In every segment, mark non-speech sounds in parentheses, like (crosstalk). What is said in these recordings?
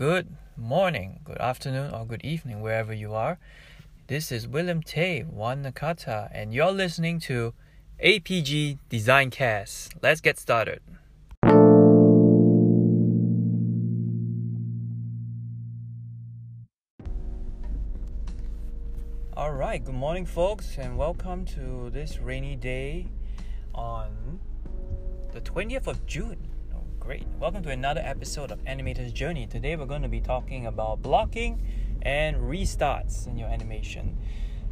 Good morning, good afternoon, or good evening, wherever you are. This is William Tay, One Nakata, and you're listening to APG Design Cast. Let's get started. All right, good morning, folks, and welcome to this rainy day on the 20th of June. Great. Welcome to another episode of Animator's Journey. Today, we're going to be talking about blocking and restarts in your animation.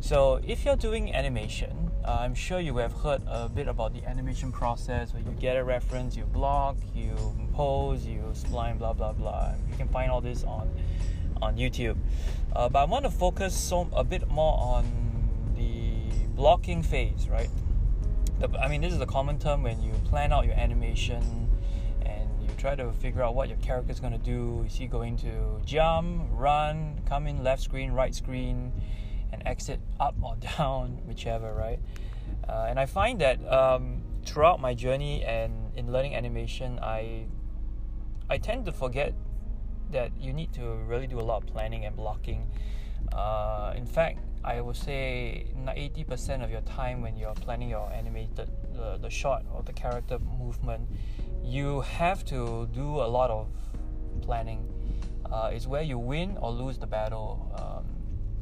So, if you're doing animation, uh, I'm sure you have heard a bit about the animation process where you get a reference, you block, you pose, you spline, blah blah blah. You can find all this on on YouTube. Uh, but I want to focus so, a bit more on the blocking phase, right? The, I mean, this is a common term when you plan out your animation try to figure out what your character is going to do. Is he going to jump, run, come in left screen, right screen, and exit up or (laughs) down, whichever, right? Uh, and I find that um, throughout my journey and in learning animation, I I tend to forget that you need to really do a lot of planning and blocking. Uh, in fact, I would say 80% of your time when you're planning your animated the, the shot or the character movement, you have to do a lot of planning. Uh, it's where you win or lose the battle. Um,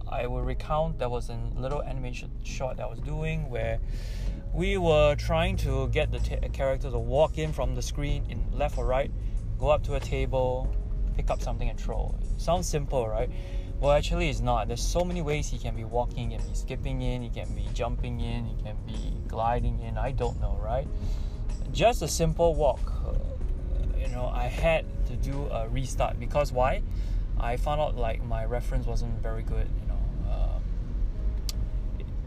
I will recount there was a little animation shot that I was doing where we were trying to get the t- character to walk in from the screen in left or right, go up to a table, pick up something and throw. Sounds simple, right? Well, actually, it's not. There's so many ways he can be walking, he can be skipping in, he can be jumping in, he can be gliding in. I don't know, right? Just a simple walk. Uh, you know, I had to do a restart because why? I found out like my reference wasn't very good, you know, um,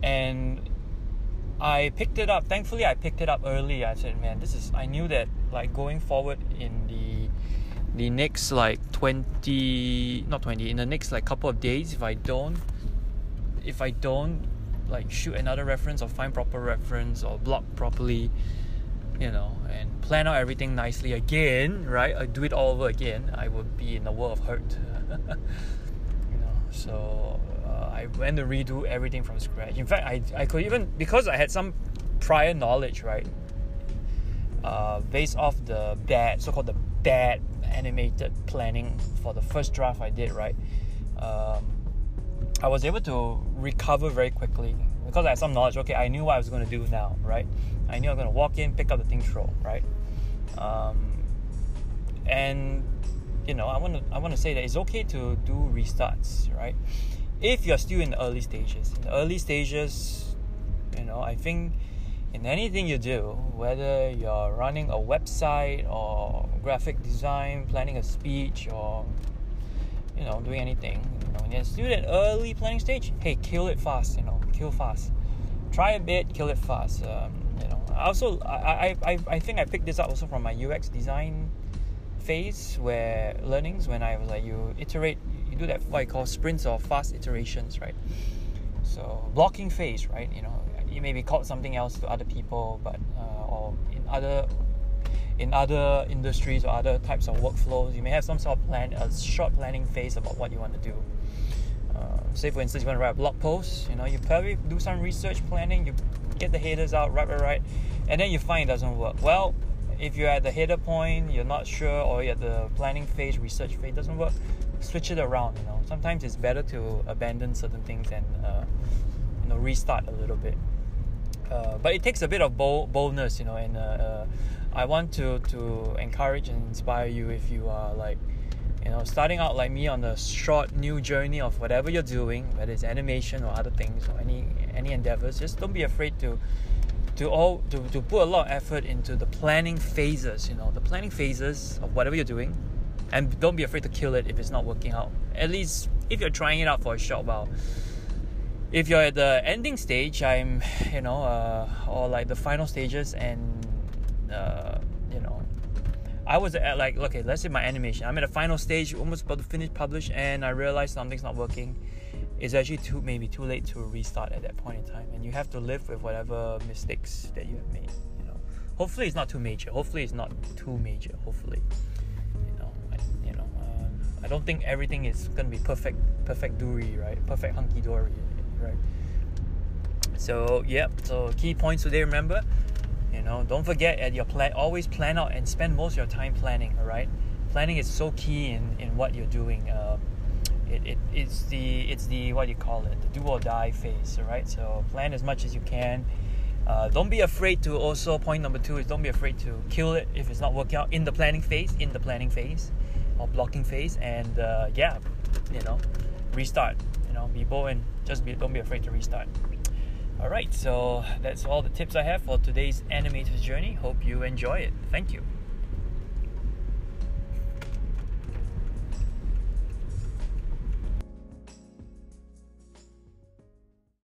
and I picked it up. Thankfully, I picked it up early. I said, man, this is. I knew that like going forward in the the next like 20 not 20 in the next like couple of days if i don't if i don't like shoot another reference or find proper reference or block properly you know and plan out everything nicely again right i do it all over again i would be in a world of hurt. (laughs) You know so uh, i went to redo everything from scratch. In fact i, I could even because i had some prior knowledge right uh, based off the bad so-called the bad animated planning for the first draft I did, right? Um, I was able to recover very quickly because I had some knowledge. Okay, I knew what I was going to do now, right? I knew I was going to walk in, pick up the thing, throw, right? Um, and you know, I want to I want to say that it's okay to do restarts, right? If you're still in the early stages, in the early stages, you know, I think in anything you do, whether you're running a website or graphic design, planning a speech, or you know doing anything, you know, when you're still at early planning stage, hey, kill it fast. You know, kill fast. Try a bit, kill it fast. Um, you know, I also I, I I think I picked this up also from my UX design phase where learnings when I was like you iterate, you do that what I call sprints or fast iterations, right? So blocking phase, right? You know, it may be called something else to other people, but uh, or in other in other industries or other types of workflows, you may have some sort of plan, a short planning phase about what you want to do. Uh, say for instance, you want to write a blog post, you know, you probably do some research planning, you get the headers out, right, right, right, and then you find it doesn't work. Well, if you're at the header point, you're not sure, or you're at the planning phase, research phase doesn't work, switch it around. You know, sometimes it's better to abandon certain things and uh, you know restart a little bit. Uh, but it takes a bit of bold, boldness, you know, and uh, uh, I want to to encourage and inspire you if you are like, you know, starting out like me on the short new journey of whatever you're doing, whether it's animation or other things or any any endeavors. Just don't be afraid to to all to, to put a lot of effort into the planning phases. You know, the planning phases of whatever you're doing, and don't be afraid to kill it if it's not working out. At least if you're trying it out for a short while if you're at the ending stage i'm you know uh, or like the final stages and uh, you know i was at like okay let's say my animation i'm at the final stage almost about to finish publish and i realize something's not working. It's actually too maybe too late to restart at that point in time and you have to live with whatever mistakes that you have made you know. Hopefully it's not too major. Hopefully it's not too major. Hopefully you know I, you know uh, I don't think everything is gonna be perfect, perfect dory, right? Perfect hunky dory, right? So yeah, so key points today. Remember, you know, don't forget at your plan. Always plan out and spend most of your time planning. All right, planning is so key in in what you're doing. Uh, it, it it's the it's the what do you call it the do or die phase. All right, so plan as much as you can. Uh, don't be afraid to also point number two is don't be afraid to kill it if it's not working out in the planning phase in the planning phase or blocking phase and uh, yeah you know restart know be bold and just be don't be afraid to restart. All right so that's all the tips i have for today's animator's journey. Hope you enjoy it. Thank you